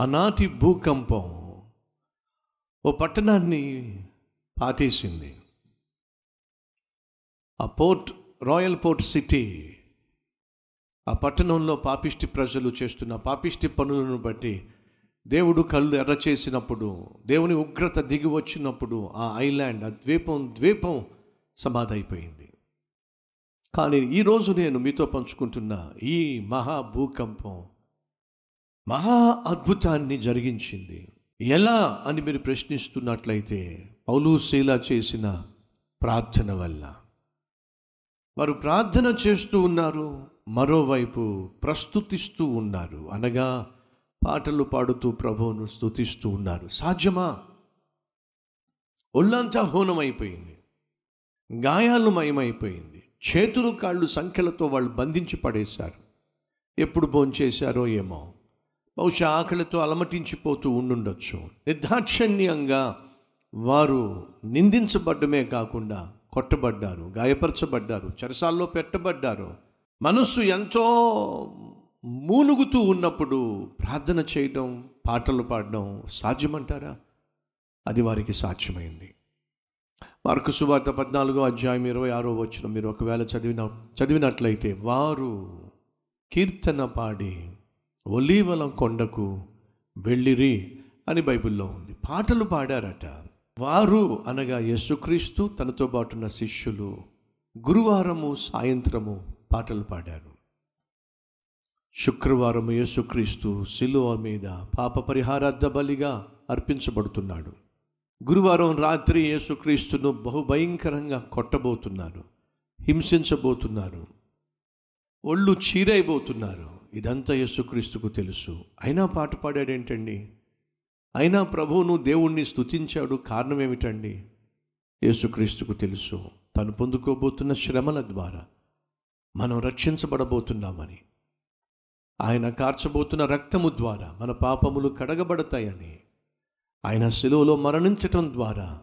ఆనాటి భూకంపం ఓ పట్టణాన్ని పాతేసింది. ఆ పోర్ట్ రాయల్ పోర్ట్ సిటీ ఆ పట్టణంలో పాపిష్టి ప్రజలు చేస్తున్న పాపిష్టి పనులను బట్టి దేవుడు కళ్ళు ఎర్ర చేసినప్పుడు దేవుని ఉగ్రత దిగి వచ్చినప్పుడు ఆ ఐలాండ్ ఆ ద్వీపం ద్వీపం సమాధైపోయింది. అయిపోయింది కానీ ఈరోజు నేను మీతో పంచుకుంటున్న ఈ మహా భూకంపం మహా అద్భుతాన్ని జరిగించింది. ఎలా అని మీరు ప్రశ్నిస్తున్నట్లయితే పౌలు శీల చేసిన ప్రార్థన వల్ల. వారు ప్రార్థన చేస్తూ ఉన్నారు మరోవైపు ప్రస్తుతిస్తూ ఉన్నారు. అనగా పాటలు పాడుతూ ప్రభువును స్తుతిస్తూ ఉన్నారు. సాధ్యమా? ఒళ్ళంతా హోనమైపోయింది. గాయాలు మయమైపోయింది. చేతులు కాళ్ళు సంఖ్యలతో వాళ్ళు బంధించి పడేశారు. ఎప్పుడు భోంచేశారో ఏమో. బహుశా ఆకలితో అలమటించిపోతూ ఉండుండొచ్చు. నిర్దాక్షణ్యంగా వారు నిందించబడ్డమే కాకుండా కొట్టబడ్డారు గాయపరచబడ్డారు చెరసాల్లో పెట్టబడ్డారు. మనస్సు ఎంతో మూలుగుతూ ఉన్నప్పుడు ప్రార్థన చేయడం పాటలు పాడడం సాధ్యమంటారా? అది వారికి సాధ్యమైంది. మార్కు సువార్త పద్నాలుగో అధ్యాయం ఇరవై ఆరో వచ్చిన మీరు ఒకవేళ చదివిన చదివినట్లయితే వారు కీర్తన పాడి ఒలీవల కొండకు వెళ్ళిరి అని బైబిల్లో ఉంది. పాటలు పాడారట. వారు అనగా యేసుక్రీస్తు తనతో పాటున్న శిష్యులు గురువారము సాయంత్రము పాటలు పాడారు. శుక్రవారం యేసుక్రీస్తు శిలువ మీద పాప పరిహారార్థ బలిగా అర్పించబడుతున్నాడు. గురువారం రాత్రి యేసుక్రీస్తును బహుభయంకరంగా కొట్టబోతున్నారు. హింసించబోతున్నారు. ఒళ్ళు చీరైపోతున్నారు. ఇదంతా యేసుక్రీస్తుకు తెలుసు. అయినా పాట పాడాడేంటండి? అయినా ప్రభువును దేవుణ్ణి స్తుతించాడు కారణం ఏమిటండి యేసుక్రీస్తుకు తెలుసు. తను పొందుకోబోతున్న శ్రమల ద్వారా మనం రక్షించబడబోతున్నామని ఆయన కార్చబోతున్న రక్తము ద్వారా మన పాపములు కడగబడతాయని ఆయన శిలువలో మరణించటం ద్వారా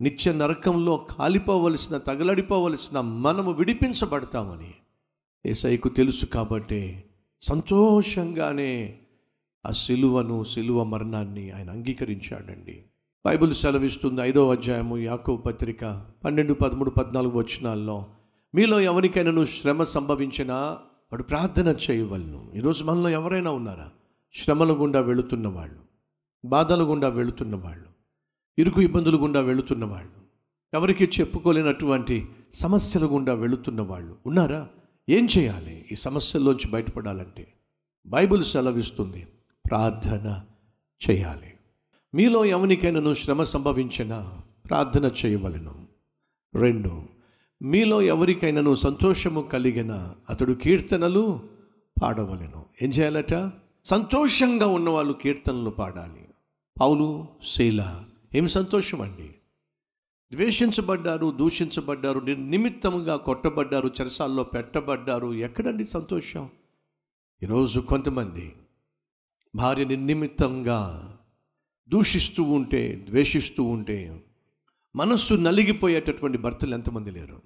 నిత్య నరకంలో కాలిపోవలసిన తగలడిపోవలసిన మనము విడిపించబడతామని ఏసైకు తెలుసు కాబట్టే సంతోషంగానే ఆ సిలువను సిలువ మరణాన్ని ఆయన అంగీకరించాడండి. బైబిల్ సెలవిస్తుంది ఐదో అధ్యాయము యాకో పత్రిక పన్నెండు పదమూడు పద్నాలుగు వచనాల్లో మీలో ఎవరికైనా శ్రమ సంభవించినా వాడు ప్రార్థన చేయవలను. ఈరోజు మనలో ఎవరైనా ఉన్నారా? శ్రమల గుండా వెళుతున్న వాళ్ళు బాధల గుండా వెళుతున్న వాళ్ళు ఇరుకు ఇబ్బందులు గుండా వెళుతున్న వాళ్ళు ఎవరికి చెప్పుకోలేనటువంటి సమస్యల గుండా వెళుతున్న వాళ్ళు ఉన్నారా? ఏం చేయాలి? ఈ సమస్యల్లోంచి బయటపడాలంటే బైబిల్ సెలవిస్తుంది ప్రార్థన చేయాలి. మీలో ఎవరికైనాను శ్రమ సంభవించినా ప్రార్థన చేయవలను. రెండు మీలో ఎవరికైనాను సంతోషము కలిగిన అతడు కీర్తనలు పాడవలెను. ఏం చేయాలట? సంతోషంగా ఉన్నవాళ్ళు కీర్తనలు పాడాలి. పౌలు శీల ఏం సంతోషం అండి ద్వేషించబడ్డారు దూషించబడ్డారు నిర్నిమిత్తముగా కొట్టబడ్డారు చెరసాల్లో పెట్టబడ్డారు. ఎక్కడండి సంతోషం? ఈరోజు కొంతమంది భార్య నిర్నిమిత్తంగా దూషిస్తూ ఉంటే ద్వేషిస్తూ ఉంటే మనస్సు నలిగిపోయేటటువంటి భర్తలు ఎంతమంది లేరు?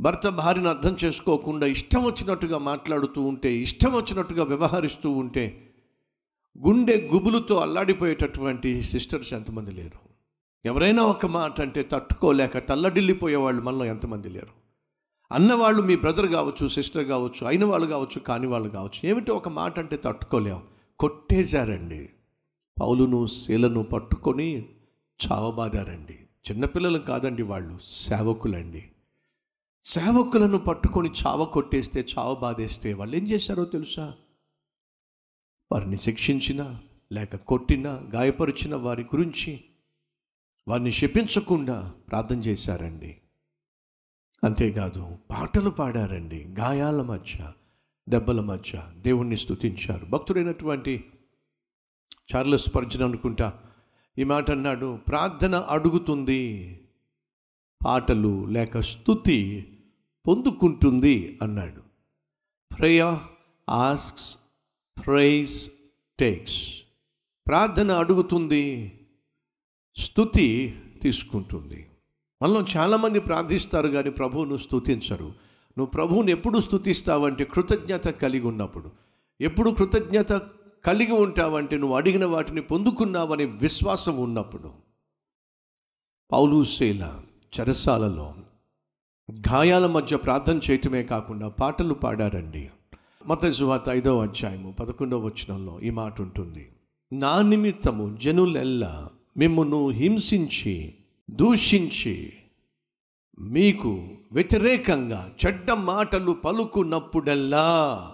భర్త భార్యను అర్థం చేసుకోకుండా ఇష్టం వచ్చినట్టుగా మాట్లాడుతూ ఉంటే ఇష్టం వచ్చినట్టుగా వ్యవహరిస్తూ ఉంటే గుండె గుబులుతో అల్లాడిపోయేటటువంటి సిస్టర్స్ ఎంతమంది లేరు? ఎవరైనా ఒక మాట అంటే తట్టుకోలేక తల్లడిల్లిపోయేవాళ్ళు మనలో ఎంతమంది లేరు. అన్నవాళ్ళు మీ బ్రదర్ కావచ్చు సిస్టర్ కావచ్చు అయిన వాళ్ళు కావచ్చు కాని వాళ్ళు కావచ్చు ఏమిటో ఒక మాట అంటే తట్టుకోలేం? కొట్టేశారండి. పౌలును శీలను పట్టుకొని చావబాదారండి. చిన్నపిల్లలు కాదండి వాళ్ళు సేవకులండి. సేవకులను పట్టుకొని చావ కొట్టేస్తే చావ బాధేస్తే వాళ్ళు ఏం చేశారో తెలుసా? వారిని శిక్షించిన లేక కొట్టిన గాయపరిచిన వారి గురించి వారిని శపించకుండా ప్రార్థన చేశారండి. అంతేకాదు పాటలు పాడారండి. గాయాల మధ్య దెబ్బల మధ్య దేవుణ్ణి స్తుతించారు. భక్తుడైనటువంటి చార్లెస్ పర్జన్ అనుకుంటా ఈ మాట అన్నాడు ప్రార్థన అడుగుతుంది పాటలు లేక స్థుతి పొందుకుంటుంది అన్నాడు. ప్రేయ ఆస్క్స్ ప్రైజ్ టేక్స్ ప్రార్థన అడుగుతుంది స్థుతి తీసుకుంటుంది. మనలో చాలామంది ప్రార్థిస్తారు కానీ ప్రభువును స్థుతించరు నువ్వు ప్రభువుని ఎప్పుడు స్తుతిస్తావంటే కృతజ్ఞత కలిగి ఉన్నప్పుడు. ఎప్పుడు కృతజ్ఞత కలిగి ఉంటావంటే నువ్వు అడిగిన వాటిని పొందుకున్నావనే విశ్వాసం ఉన్నప్పుడు. పౌలు చెరసాలలో గాయాల మధ్య ప్రార్థన చేయటమే కాకుండా పాటలు పాడారండి. మత సువాత ఐదవ అధ్యాయము పదకొండవ వచనంలో ఈ మాట ఉంటుంది. నా నిమిత్తము జనులెల్లా మిమ్మును హింసించి దూషించి మీకు వ్యతిరేకంగా చెడ్డ మాటలు పలుకున్నప్పుడల్లా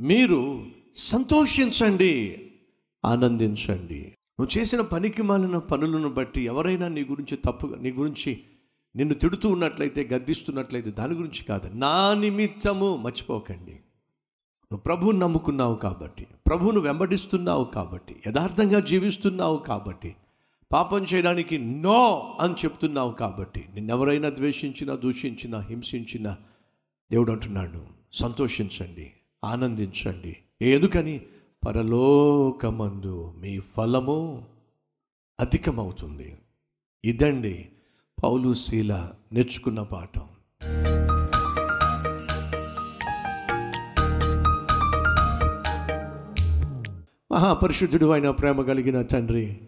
మీరు సంతోషించండి ఆనందించండి. నువ్వు చేసిన పనికి మాలిన పనులను బట్టి ఎవరైనా నీ గురించి తప్పుగా నీ గురించి నిన్ను తిడుతూ ఉన్నట్లయితే గద్దిస్తున్నట్లయితే దాని గురించి కాదు. నా నిమిత్తము మర్చిపోకండి. నువ్వు ప్రభువుని నమ్ముకున్నావు కాబట్టి ప్రభువును వెంబడిస్తున్నావు కాబట్టి యథార్థంగా జీవిస్తున్నావు కాబట్టి పాపం చేయడానికి నో అని చెప్తున్నావు కాబట్టి నిన్నెవరైనా ద్వేషించినా దూషించినా హింసించినా దేవుడు అంటున్నాడు సంతోషించండి ఆనందించండి. ఎందుకని? పరలోకమందు మీ ఫలము అధికమవుతుంది. ఇదండి పౌలు శీల నేర్చుకున్న పాఠం. మహాపరిశుద్ధుడు అయిన ప్రేమ కలిగిన తండ్రి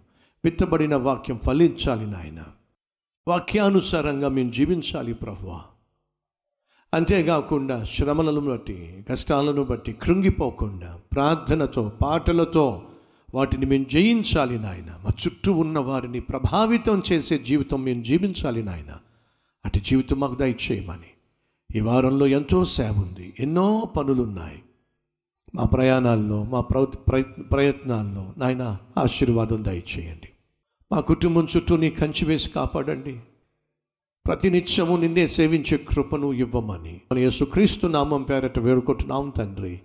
విత్తబడిన వాక్యం ఫలించాలి నాయన. వాక్యానుసారంగా మేము జీవించాలి ప్రభువా. అంతేకాకుండా శ్రమలను బట్టి కష్టాలను బట్టి కృంగిపోకుండా ప్రార్థనతో పాటలతో వాటిని మేము జయించాలి నాయన. మా చుట్టూ ఉన్న వారిని ప్రభావితం చేసే జీవితం మేము జీవించాలి నాయన. అటు జీవితం మాకు దయచేయమని. ఈ వారంలో ఎంతో సేవ ఉంది ఎన్నో పనులున్నాయి. మా ప్రయాణాల్లో మా ప్రయత్నాల్లో నాయన ఆశీర్వాదం దయచేయండి. మా కుటుంబం చుట్టూ నీ కంచి వేసి కాపాడండి. ప్రతినిత్యము నిన్నే సేవించే కృపను ఇవ్వమని. మన యేసుక్రీస్తు నామం పేరట వేడుకుంటున్నాం తండ్రి.